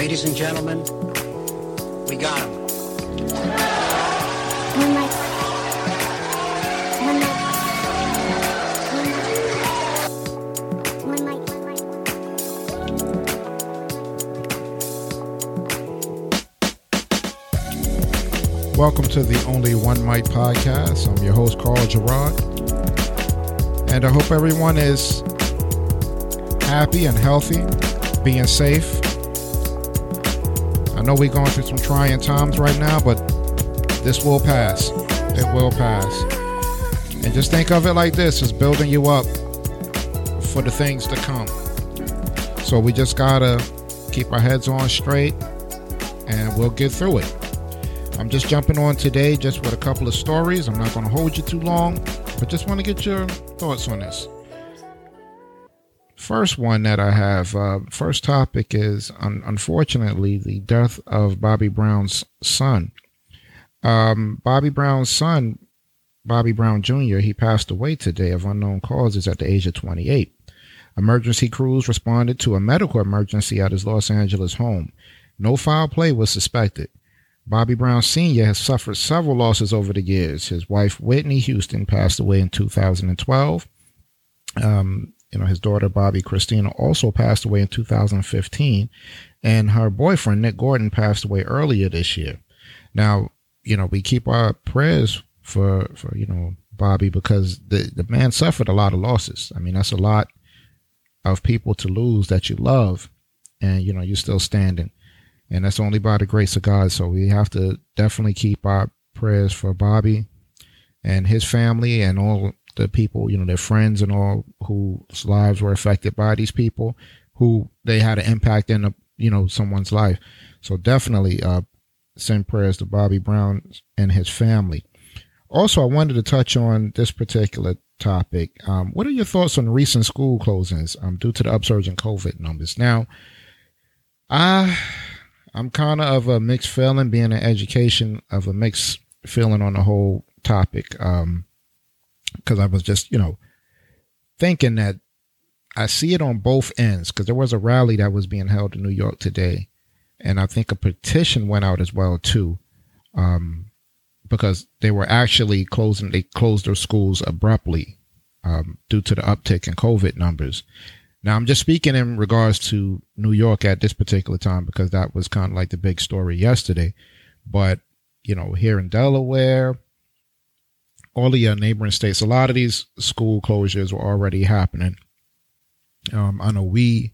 Ladies and gentlemen, we got him. Welcome to the Only One Mic podcast. I'm your host, Carl Jeread. And I hope everyone is happy and healthy, being safe. Know we're going through some trying times right now, but this will pass. It will pass. And just think of it like this it's building you up for the things to come. So we just gotta keep our heads on straight and we'll get through it. I'm just jumping on today just with a couple of stories. I'm not to hold you too long, but just want to get your thoughts on this. First one that I have, uh, first topic is un- unfortunately the death of Bobby Brown's son. Um, Bobby Brown's son, Bobby Brown Jr., he passed away today of unknown causes at the age of 28. Emergency crews responded to a medical emergency at his Los Angeles home. No foul play was suspected. Bobby Brown Sr. has suffered several losses over the years. His wife, Whitney Houston, passed away in 2012. Um, you know, his daughter, Bobbi Kristina, also passed away in 2015. And her boyfriend, Nick Gordon, passed away earlier this year. Now, you know, we keep our prayers for, for you know, Bobby because the, the man suffered a lot of losses. I mean, that's a lot of people to lose that you love. And, you know, you're still standing and that's only by the grace of God. So we have to definitely keep our prayers for Bobby and his family and all the people, you know, their friends and all whose lives were affected by these people who they had an impact in, a, you know, someone's life. So definitely uh, send prayers to Bobby Brown and his family. Also, I wanted to touch on this particular topic. Um, what are your thoughts on recent school closings um, due to the upsurge in COVID numbers? Now, I I'm kind of a mixed feeling, being an education of a mixed feeling on the whole topic. Um, because I was just, you know, thinking that I see it on both ends. Because there was a rally that was being held in New York today, and I think a petition went out as well too, um, because they were actually closing. They closed their schools abruptly um, due to the uptick in COVID numbers. Now, I'm just speaking in regards to New York at this particular time because that was kind of like the big story yesterday. But, you know, here in Delaware, all the uh, neighboring states, a lot of these school closures were already happening. Um, I know we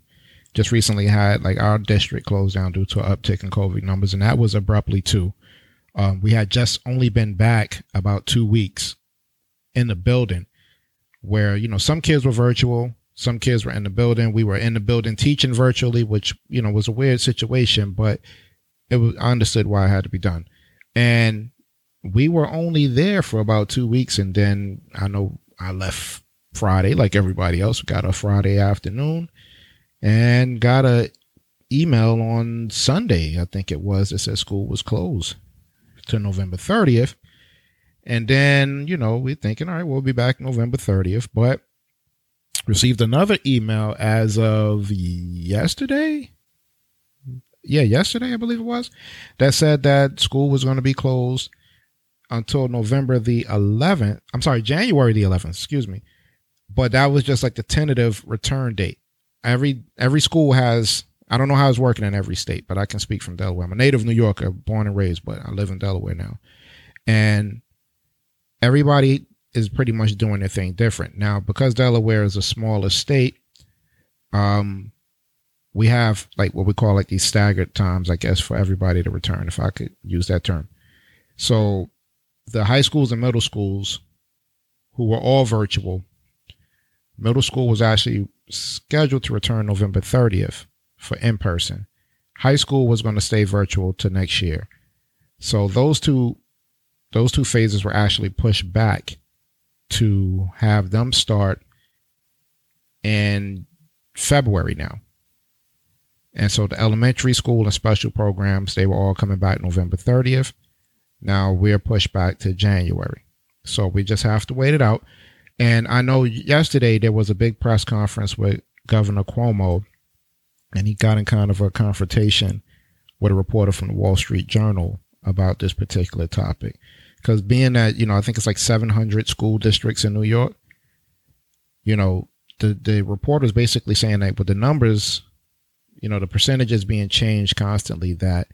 just recently had like our district closed down due to an uptick in COVID numbers, and that was abruptly too. Um, we had just only been back about two weeks in the building where, you know, some kids were virtual, some kids were in the building. We were in the building teaching virtually, which, you know, was a weird situation, but it was, I understood why it had to be done. And we were only there for about two weeks. And then I know I left Friday, like everybody else, got a Friday afternoon and got a email on Sunday, I think it was, that said school was closed to November 30th. And then, you know, we're thinking, all right, we'll be back November 30th. But received another email as of yesterday. Yeah, yesterday, I believe it was, that said that school was going to be closed until November the 11th. I'm sorry, January the 11th, excuse me. But that was just like the tentative return date. Every every school has I don't know how it's working in every state, but I can speak from Delaware. I'm a native New Yorker, born and raised, but I live in Delaware now. And everybody is pretty much doing their thing different. Now, because Delaware is a smaller state, um, we have like what we call like these staggered times, I guess, for everybody to return, if I could use that term. So the high schools and middle schools who were all virtual, middle school was actually scheduled to return November 30th for in person. High school was going to stay virtual to next year. So those two those two phases were actually pushed back to have them start in February now. And so the elementary school and special programs, they were all coming back November 30th. Now we're pushed back to January. So we just have to wait it out. And I know yesterday there was a big press conference with Governor Cuomo, and he got in kind of a confrontation with a reporter from the Wall Street Journal about this particular topic. Because being that, you know, I think it's like 700 school districts in New York, you know, the, the reporter's basically saying that with the numbers, you know, the percentages being changed constantly, that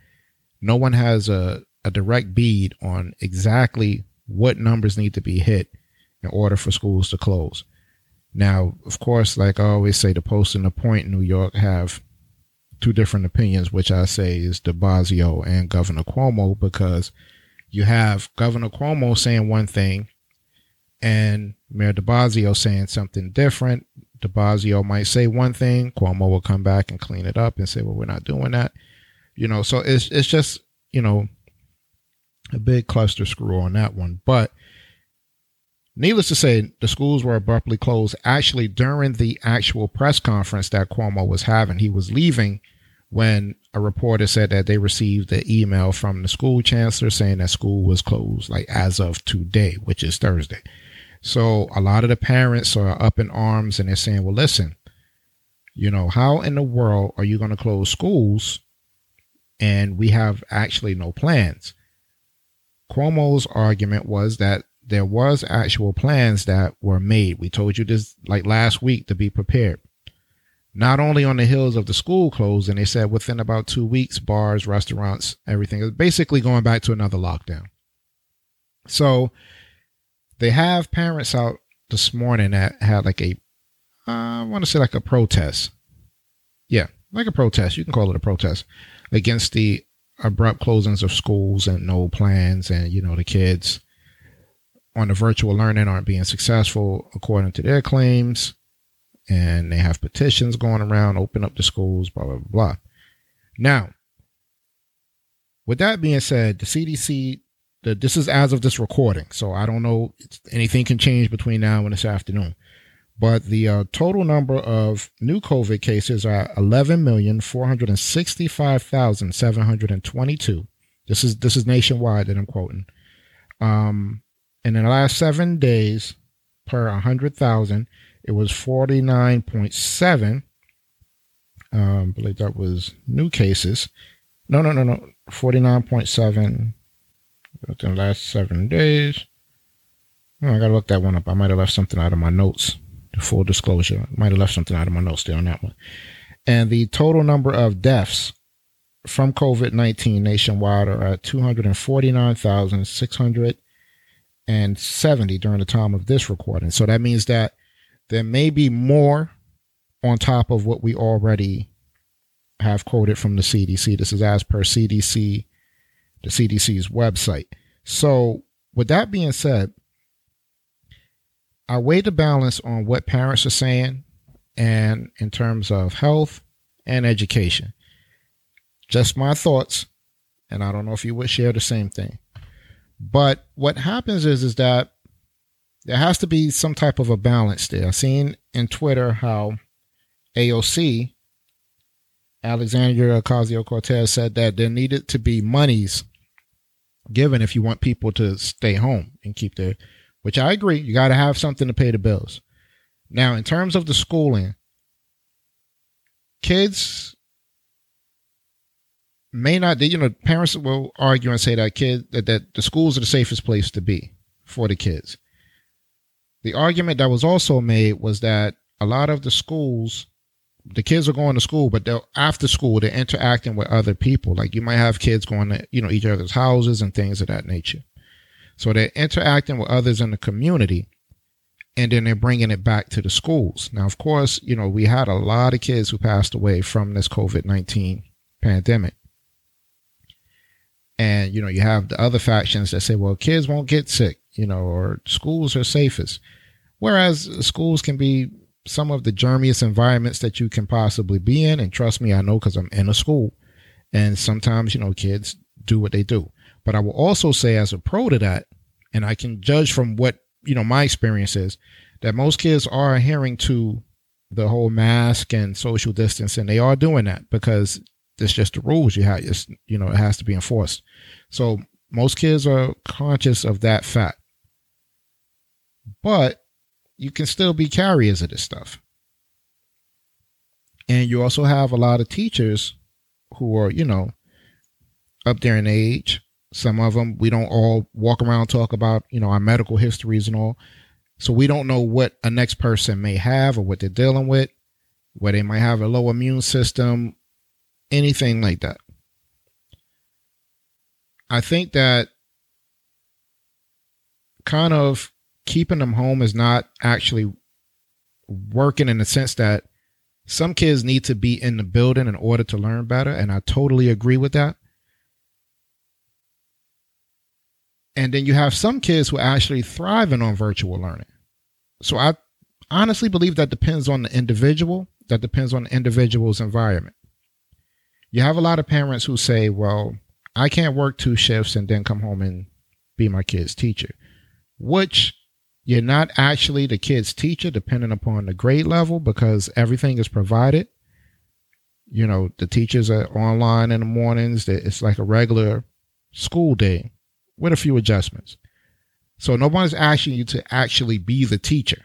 no one has a, a direct bead on exactly what numbers need to be hit in order for schools to close. Now, of course, like I always say, the Post and the Point in New York have two different opinions, which I say is de Blasio and Governor Cuomo, because you have Governor Cuomo saying one thing and Mayor de Blasio saying something different. De Blasio might say one thing, Cuomo will come back and clean it up and say, well, we're not doing that. You know, so it's it's just, you know, a big cluster screw on that one. But needless to say, the schools were abruptly closed actually during the actual press conference that Cuomo was having. He was leaving when a reporter said that they received the email from the school chancellor saying that school was closed, like as of today, which is Thursday. So a lot of the parents are up in arms and they're saying, well, listen, you know, how in the world are you going to close schools and we have actually no plans? Cuomo's argument was that there was actual plans that were made. We told you this like last week to be prepared not only on the heels of the school closing, they said within about two weeks, bars, restaurants, everything is basically going back to another lockdown. So they have parents out this morning that had like a, I want to say like a protest. Yeah, like a protest. You can call it a protest against the abrupt closings of schools and no plans and, you know, the kids on the virtual learning aren't being successful according to their claims and they have petitions going around, open up the schools, blah, blah, blah. Now, with that being said, the CDC, the, this is as of this recording, so I don't know, anything can change between now and this afternoon. But the uh, total number of new COVID cases are 11,465,722. This is this is nationwide that I'm quoting. Um, and in the last seven days, per 100,000, it was 49.7. Um, I believe that was new cases. No, no, no, no. 49.7 within the last seven days. Oh, I got to look that one up. I might have left something out of my notes. Full disclosure. I might have left something out of my notes there on that one. And the total number of deaths from COVID 19 nationwide are at 249,670 during the time of this recording. So that means that there may be more on top of what we already have quoted from the CDC. This is as per CDC, the CDC's website. So, with that being said, I weigh the balance on what parents are saying and in terms of health and education. Just my thoughts, and I don't know if you would share the same thing. But what happens is is that there has to be some type of a balance there. I've seen in Twitter how AOC, Alexandria Ocasio Cortez, said that there needed to be monies given if you want people to stay home and keep their, which I agree, you got to have something to pay the bills. Now, in terms of the schooling, kids may not, you know, parents will argue and say that kid that, that the schools are the safest place to be for the kids. The argument that was also made was that a lot of the schools, the kids are going to school, but they're after school, they're interacting with other people. Like you might have kids going to, you know, each other's houses and things of that nature. So they're interacting with others in the community and then they're bringing it back to the schools. Now, of course, you know, we had a lot of kids who passed away from this COVID 19 pandemic. And, you know, you have the other factions that say, well, kids won't get sick you know, or schools are safest. Whereas schools can be some of the germiest environments that you can possibly be in. And trust me, I know because I'm in a school. And sometimes, you know, kids do what they do. But I will also say, as a pro to that, and I can judge from what, you know, my experience is, that most kids are adhering to the whole mask and social distance. And they are doing that because it's just the rules you have. It's, you know, it has to be enforced. So most kids are conscious of that fact but you can still be carriers of this stuff. And you also have a lot of teachers who are, you know, up there in age. Some of them we don't all walk around talk about, you know, our medical histories and all. So we don't know what a next person may have or what they're dealing with, where they might have a low immune system, anything like that. I think that kind of keeping them home is not actually working in the sense that some kids need to be in the building in order to learn better. And I totally agree with that. And then you have some kids who are actually thriving on virtual learning. So I honestly believe that depends on the individual, that depends on the individual's environment. You have a lot of parents who say, well, I can't work two shifts and then come home and be my kid's teacher, which you're not actually the kid's teacher depending upon the grade level because everything is provided. You know, the teachers are online in the mornings. It's like a regular school day with a few adjustments. So no one's asking you to actually be the teacher.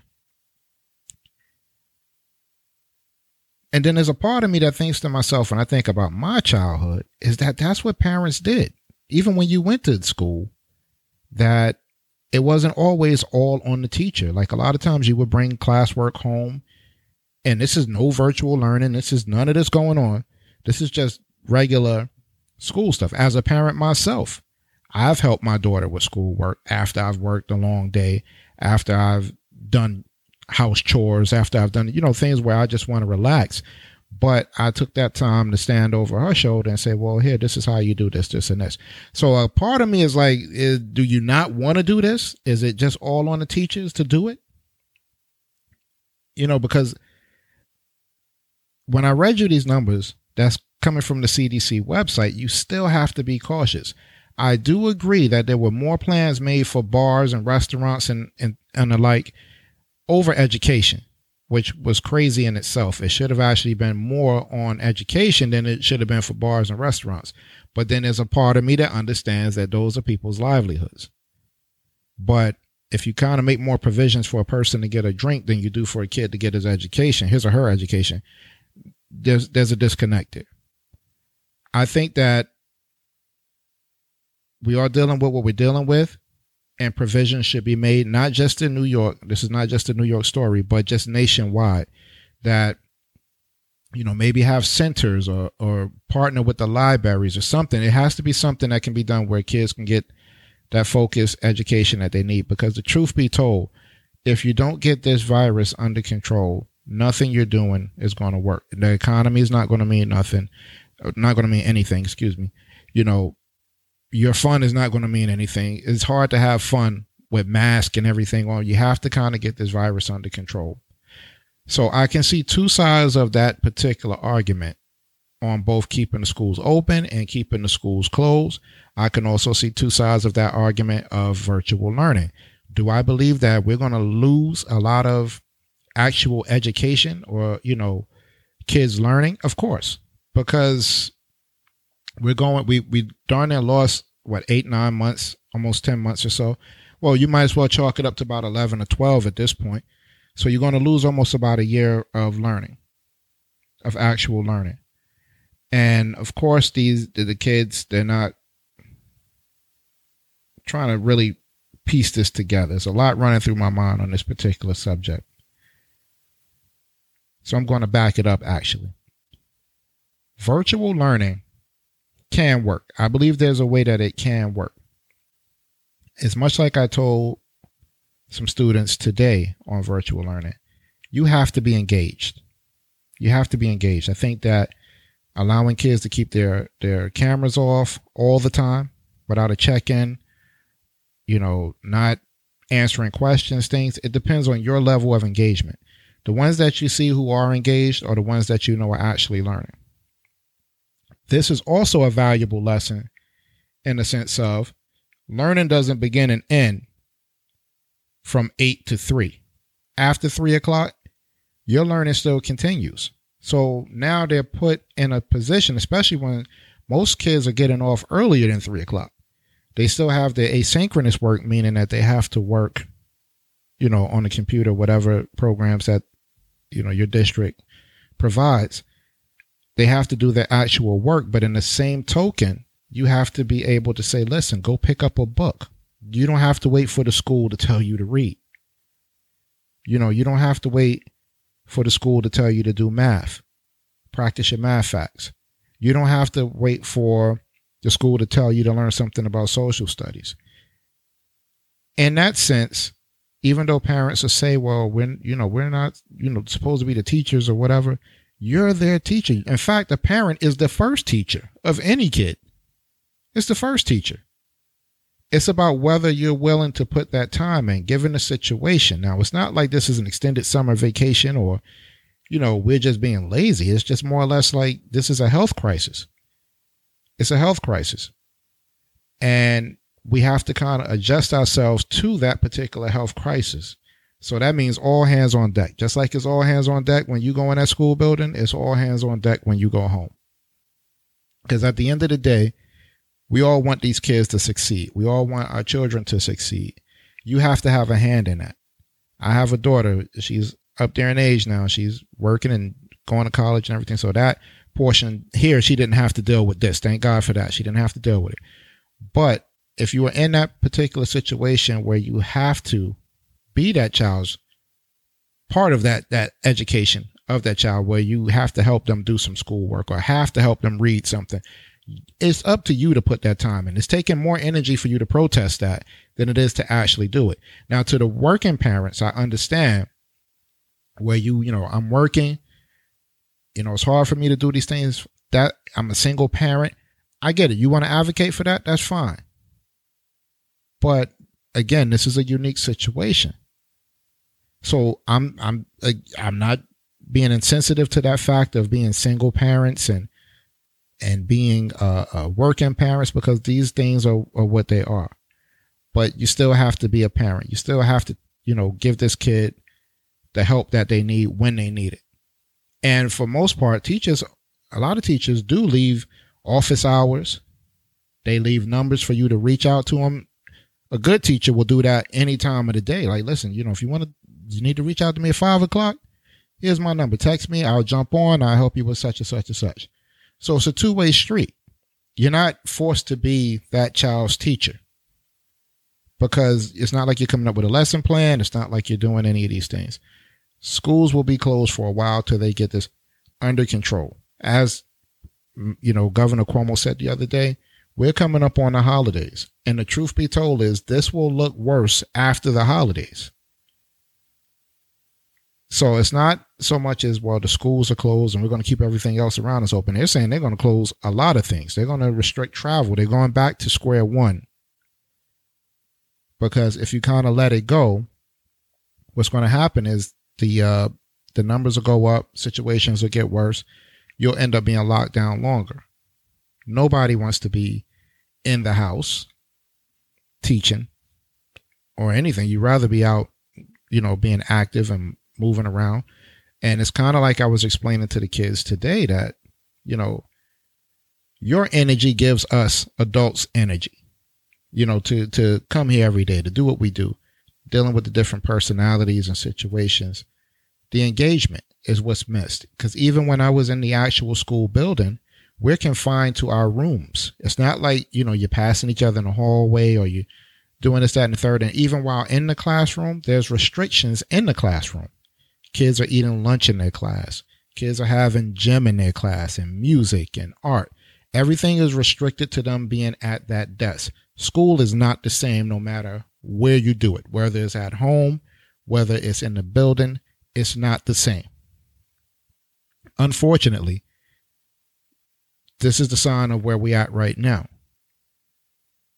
And then there's a part of me that thinks to myself when I think about my childhood is that that's what parents did. Even when you went to school, that it wasn't always all on the teacher. Like a lot of times you would bring classwork home and this is no virtual learning. This is none of this going on. This is just regular school stuff. As a parent myself, I've helped my daughter with schoolwork after I've worked a long day, after I've done house chores, after I've done, you know, things where I just want to relax. But I took that time to stand over her shoulder and say, well, here, this is how you do this, this, and this. So a part of me is like, is, do you not want to do this? Is it just all on the teachers to do it? You know, because when I read you these numbers, that's coming from the CDC website, you still have to be cautious. I do agree that there were more plans made for bars and restaurants and, and, and the like over education which was crazy in itself. It should have actually been more on education than it should have been for bars and restaurants. But then there's a part of me that understands that those are people's livelihoods. But if you kind of make more provisions for a person to get a drink than you do for a kid to get his education, his or her education, there's there's a disconnect there. I think that we are dealing with what we're dealing with and provisions should be made, not just in New York. This is not just a New York story, but just nationwide. That you know maybe have centers or or partner with the libraries or something. It has to be something that can be done where kids can get that focused education that they need. Because the truth be told, if you don't get this virus under control, nothing you're doing is going to work. The economy is not going to mean nothing, not going to mean anything. Excuse me. You know, your fun is not going to mean anything. It's hard to have fun with mask and everything on. You have to kind of get this virus under control. So I can see two sides of that particular argument on both keeping the schools open and keeping the schools closed. I can also see two sides of that argument of virtual learning. Do I believe that we're going to lose a lot of actual education or, you know, kids learning? Of course, because we're going we we darn near lost what eight nine months almost 10 months or so. Well you might as well chalk it up to about 11 or 12 at this point. So you're going to lose almost about a year of learning of actual learning. And of course these the kids they're not trying to really piece this together. There's a lot running through my mind on this particular subject. So i'm going to back it up actually. Virtual learning can work. I believe there's a way that it can work. It's much like I told some students today on virtual learning. You have to be engaged. You have to be engaged. I think that allowing kids to keep their their cameras off all the time without a check-in, you know, not answering questions, things, it depends on your level of engagement. The ones that you see who are engaged are the ones that you know are actually learning. This is also a valuable lesson in the sense of learning doesn't begin and end from eight to three. After three o'clock, your learning still continues. So now they're put in a position, especially when most kids are getting off earlier than three o'clock. They still have the asynchronous work, meaning that they have to work, you know, on the computer, whatever programs that, you know, your district provides they have to do their actual work. But in the same token, you have to be able to say, listen, go pick up a book. You don't have to wait for the school to tell you to read. You know, you don't have to wait for the school to tell you to do math. Practice your math facts. You don't have to wait for the school to tell you to learn something about social studies. In that sense, even though parents will say, well, when you know, we're not, you know, supposed to be the teachers or whatever, you're their teacher. In fact, a parent is the first teacher of any kid. It's the first teacher. It's about whether you're willing to put that time in, given the situation. Now, it's not like this is an extended summer vacation or, you know, we're just being lazy. It's just more or less like this is a health crisis. It's a health crisis. And we have to kind of adjust ourselves to that particular health crisis. So that means all hands on deck. Just like it's all hands on deck when you go in that school building, it's all hands on deck when you go home. Because at the end of the day, we all want these kids to succeed. We all want our children to succeed. You have to have a hand in that. I have a daughter. She's up there in age now. She's working and going to college and everything. So that portion here, she didn't have to deal with this. Thank God for that. She didn't have to deal with it. But if you are in that particular situation where you have to be that child's part of that that education of that child where you have to help them do some schoolwork or have to help them read something. It's up to you to put that time in. It's taking more energy for you to protest that than it is to actually do it. Now to the working parents i understand where you you know i'm working you know it's hard for me to do these things. That i'm a single parent. I get it. You want to advocate for that? That's fine. But again this is a unique situation so I'm I'm I'm not being insensitive to that fact of being single parents and and being uh, uh, working parents because these things are, are what they are. But you still have to be a parent. You still have to you know give this kid the help that they need when they need it. And for most part, teachers, a lot of teachers do leave office hours. They leave numbers for you to reach out to them. A good teacher will do that any time of the day. Like, listen, you know, if you want to you need to reach out to me at five o'clock, here's my number. Text me. I'll jump on. I'll help you with such and such and such. So it's a two way street. You're not forced to be that child's teacher because it's not like you're coming up with a lesson plan. It's not like you're doing any of these things. Schools will be closed for a while till they get this under control. As you know, Governor Cuomo said the other day, we're coming up on the holidays. And the truth be told is this will look worse after the holidays. So it's not so much as well the schools are closed and we're going to keep everything else around us open. They're saying they're going to close a lot of things. They're going to restrict travel. They're going back to square one. Because if you kind of let it go, what's going to happen is the uh, the numbers will go up, situations will get worse. You'll end up being locked down longer. Nobody wants to be in the house teaching or anything. You'd rather be out, you know, being active and moving around. And it's kind of like I was explaining to the kids today that, you know, your energy gives us adults energy, you know, to, to come here every day, to do what we do, dealing with the different personalities and situations. The engagement is what's missed. Because even when I was in the actual school building, we're confined to our rooms. It's not like, you know, you're passing each other in the hallway or you're doing this, that, and the third. And even while in the classroom, there's restrictions in the classroom. Kids are eating lunch in their class. Kids are having gym in their class and music and art. Everything is restricted to them being at that desk. School is not the same no matter where you do it, whether it's at home, whether it's in the building, it's not the same. Unfortunately, this is the sign of where we're at right now.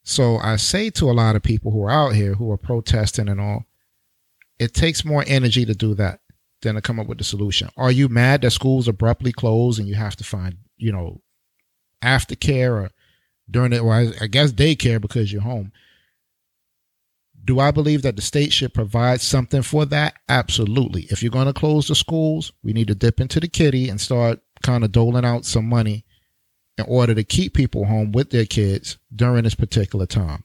So I say to a lot of people who are out here who are protesting and all, it takes more energy to do that than to come up with the solution. Are you mad that schools abruptly close and you have to find, you know, aftercare or during it, I, I guess daycare because you're home? Do I believe that the state should provide something for that? Absolutely. If you're going to close the schools, we need to dip into the kitty and start kind of doling out some money in order to keep people home with their kids during this particular time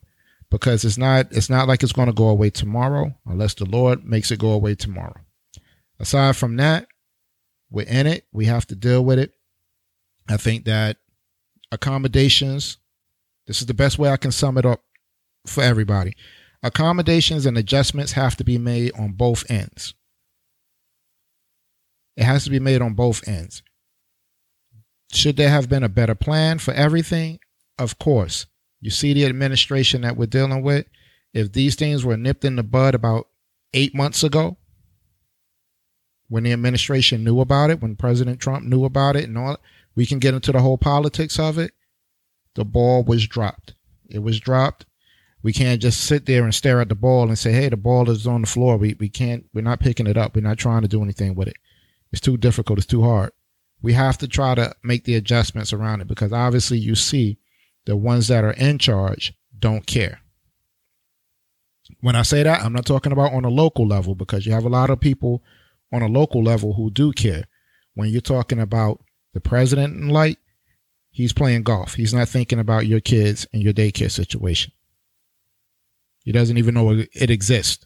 because it's not it's not like it's going to go away tomorrow unless the lord makes it go away tomorrow aside from that, we're in it. We have to deal with it. I think that accommodations This is the best way I can sum it up for everybody. Accommodations and adjustments have to be made on both ends. It has to be made on both ends. Should there have been a better plan for everything? Of course. You see the administration that we're dealing with. If these things were nipped in the bud about eight months ago, when the administration knew about it, when President Trump knew about it, and all, we can get into the whole politics of it. The ball was dropped. It was dropped. We can't just sit there and stare at the ball and say, "Hey, the ball is on the floor. We we can't. We're not picking it up. We're not trying to do anything with it. It's too difficult. It's too hard." We have to try to make the adjustments around it because obviously you see the ones that are in charge don't care. When I say that, I'm not talking about on a local level because you have a lot of people on a local level who do care. When you're talking about the president and light, he's playing golf. He's not thinking about your kids and your daycare situation. He doesn't even know it exists,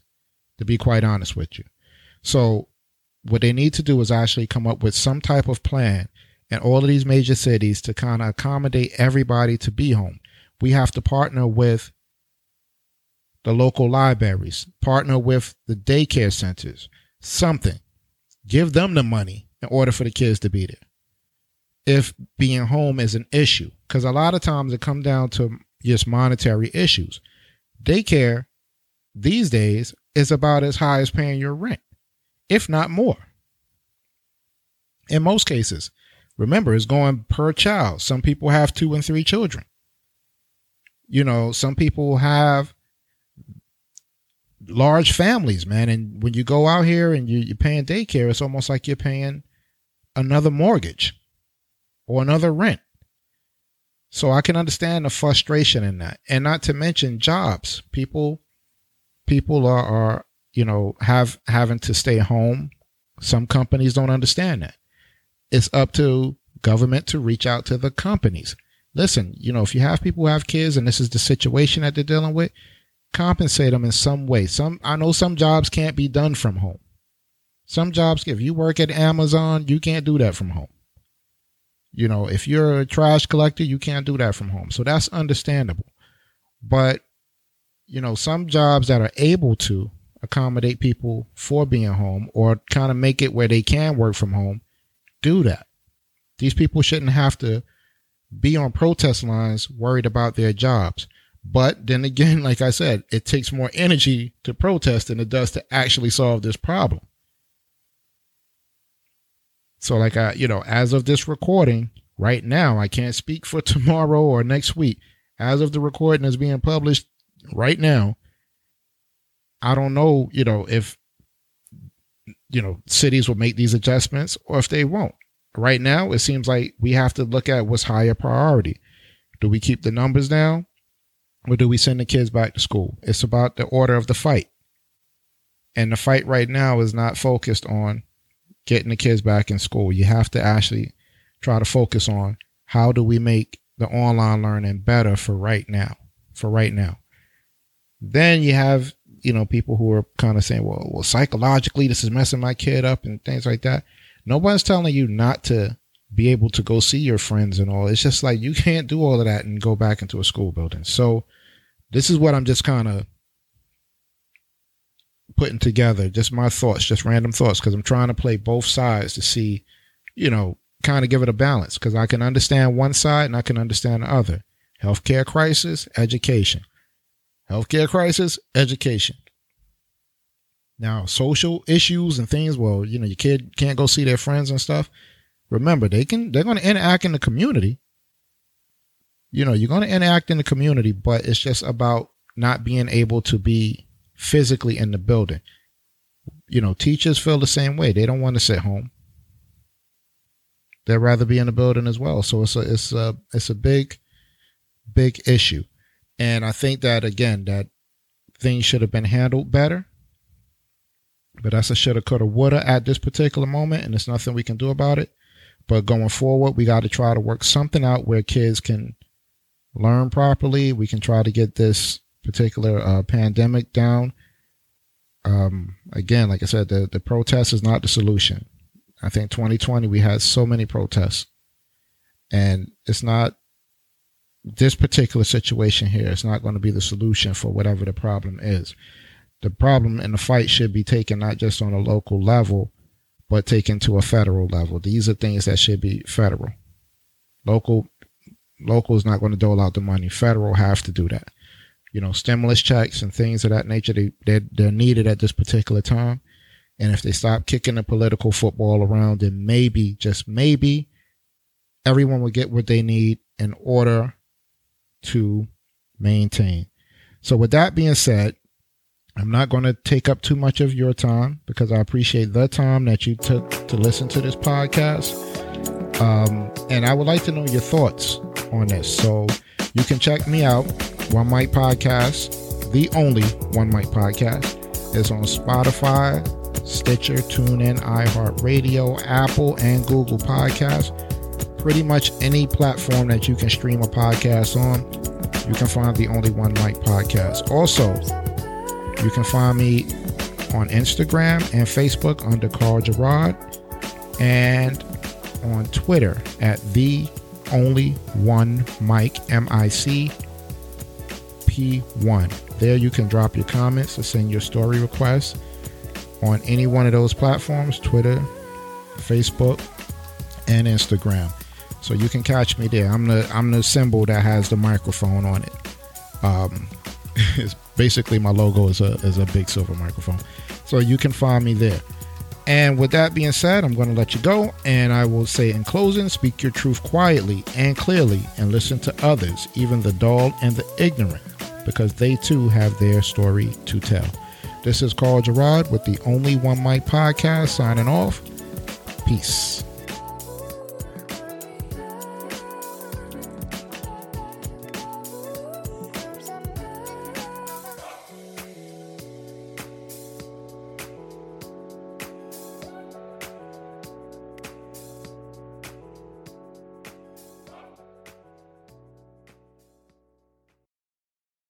to be quite honest with you. So, what they need to do is actually come up with some type of plan in all of these major cities to kind of accommodate everybody to be home. We have to partner with the local libraries, partner with the daycare centers, something. Give them the money in order for the kids to be there. If being home is an issue, because a lot of times it comes down to just monetary issues. Daycare these days is about as high as paying your rent, if not more. In most cases, remember, it's going per child. Some people have two and three children. You know, some people have large families, man. And when you go out here and you, you're paying daycare, it's almost like you're paying another mortgage or another rent. So I can understand the frustration in that. And not to mention jobs. People people are, are you know, have having to stay home. Some companies don't understand that. It's up to government to reach out to the companies. Listen, you know, if you have people who have kids and this is the situation that they're dealing with, compensate them in some way. Some I know some jobs can't be done from home. Some jobs, if you work at Amazon, you can't do that from home. You know, if you're a trash collector, you can't do that from home. So that's understandable. But, you know, some jobs that are able to accommodate people for being home or kind of make it where they can work from home, do that. These people shouldn't have to be on protest lines worried about their jobs. But then again, like I said, it takes more energy to protest than it does to actually solve this problem. So, like I, you know, as of this recording, right now, I can't speak for tomorrow or next week. As of the recording is being published right now, I don't know, you know, if you know cities will make these adjustments or if they won't. Right now, it seems like we have to look at what's higher priority. Do we keep the numbers down or do we send the kids back to school? It's about the order of the fight. And the fight right now is not focused on getting the kids back in school. You have to actually try to focus on how do we make the online learning better for right now, for right now. Then you have, you know, people who are kind of saying, well, well, psychologically, this is messing my kid up and things like that. Nobody's telling you not to be able to go see your friends and all. It's just like you can't do all of that and go back into a school building. So this is what I'm just kind of putting together, just my thoughts, just random thoughts, because I'm trying to play both sides to see, you know, kind of give it a balance. Because I can understand one side and I can understand the other. Healthcare crisis, education. Healthcare crisis, education. Now, social issues and things, well, you know, your kid can't go see their friends and stuff remember they can they're going to interact in the community. You know you're going to interact in the community but it's just about not being able to be physically in the building. You know teachers feel the same way. They don't want to sit home. They'd rather be in the building as well. So it's a it's a it's a big big issue. And i think that again that things should have been handled better. But that's a shoulda coulda woulda at this particular moment and there's nothing we can do about it but going forward, we got to try to work something out where kids can learn properly. We can try to get this particular uh, pandemic down. Um, again, like I said, the, the protest is not the solution. I think 2020, we had so many protests, and it's not this particular situation here, it's not going to be the solution for whatever the problem is. The problem and the fight should be taken not just on a local level, but taken to a federal level. These are things that should be federal. Local, local is not going to dole out the money. Federal have to do that. You know, stimulus checks and things of that nature, they, they're, they're needed at this particular time. And if they stop kicking the political football around, then maybe, just maybe, everyone will get what they need in order to maintain. So, with that being said, I'm not going to take up too much of your time because I appreciate the time that you took to listen to this podcast. Um, and I would like to know your thoughts on this. So you can check me out, One Mic Podcast, the only One Mic Podcast, is on Spotify, Stitcher, TuneIn, iHeartRadio, Apple, and Google Podcasts. Pretty much any platform that you can stream a podcast on, you can find the Only One Mic Podcast. Also, you can find me on Instagram and Facebook under Carl Jeread and on Twitter at the only one Mic M I C P one. There you can drop your comments or send your story requests on any one of those platforms Twitter, Facebook, and Instagram. So you can catch me there. I'm the I'm the symbol that has the microphone on it. Um, it's basically my logo is a is a big silver microphone. So you can find me there. And with that being said, I'm going to let you go. And I will say in closing, speak your truth quietly and clearly and listen to others, even the dull and the ignorant, because they too have their story to tell. This is Carl Jeread with the Only One Mic podcast signing off. Peace.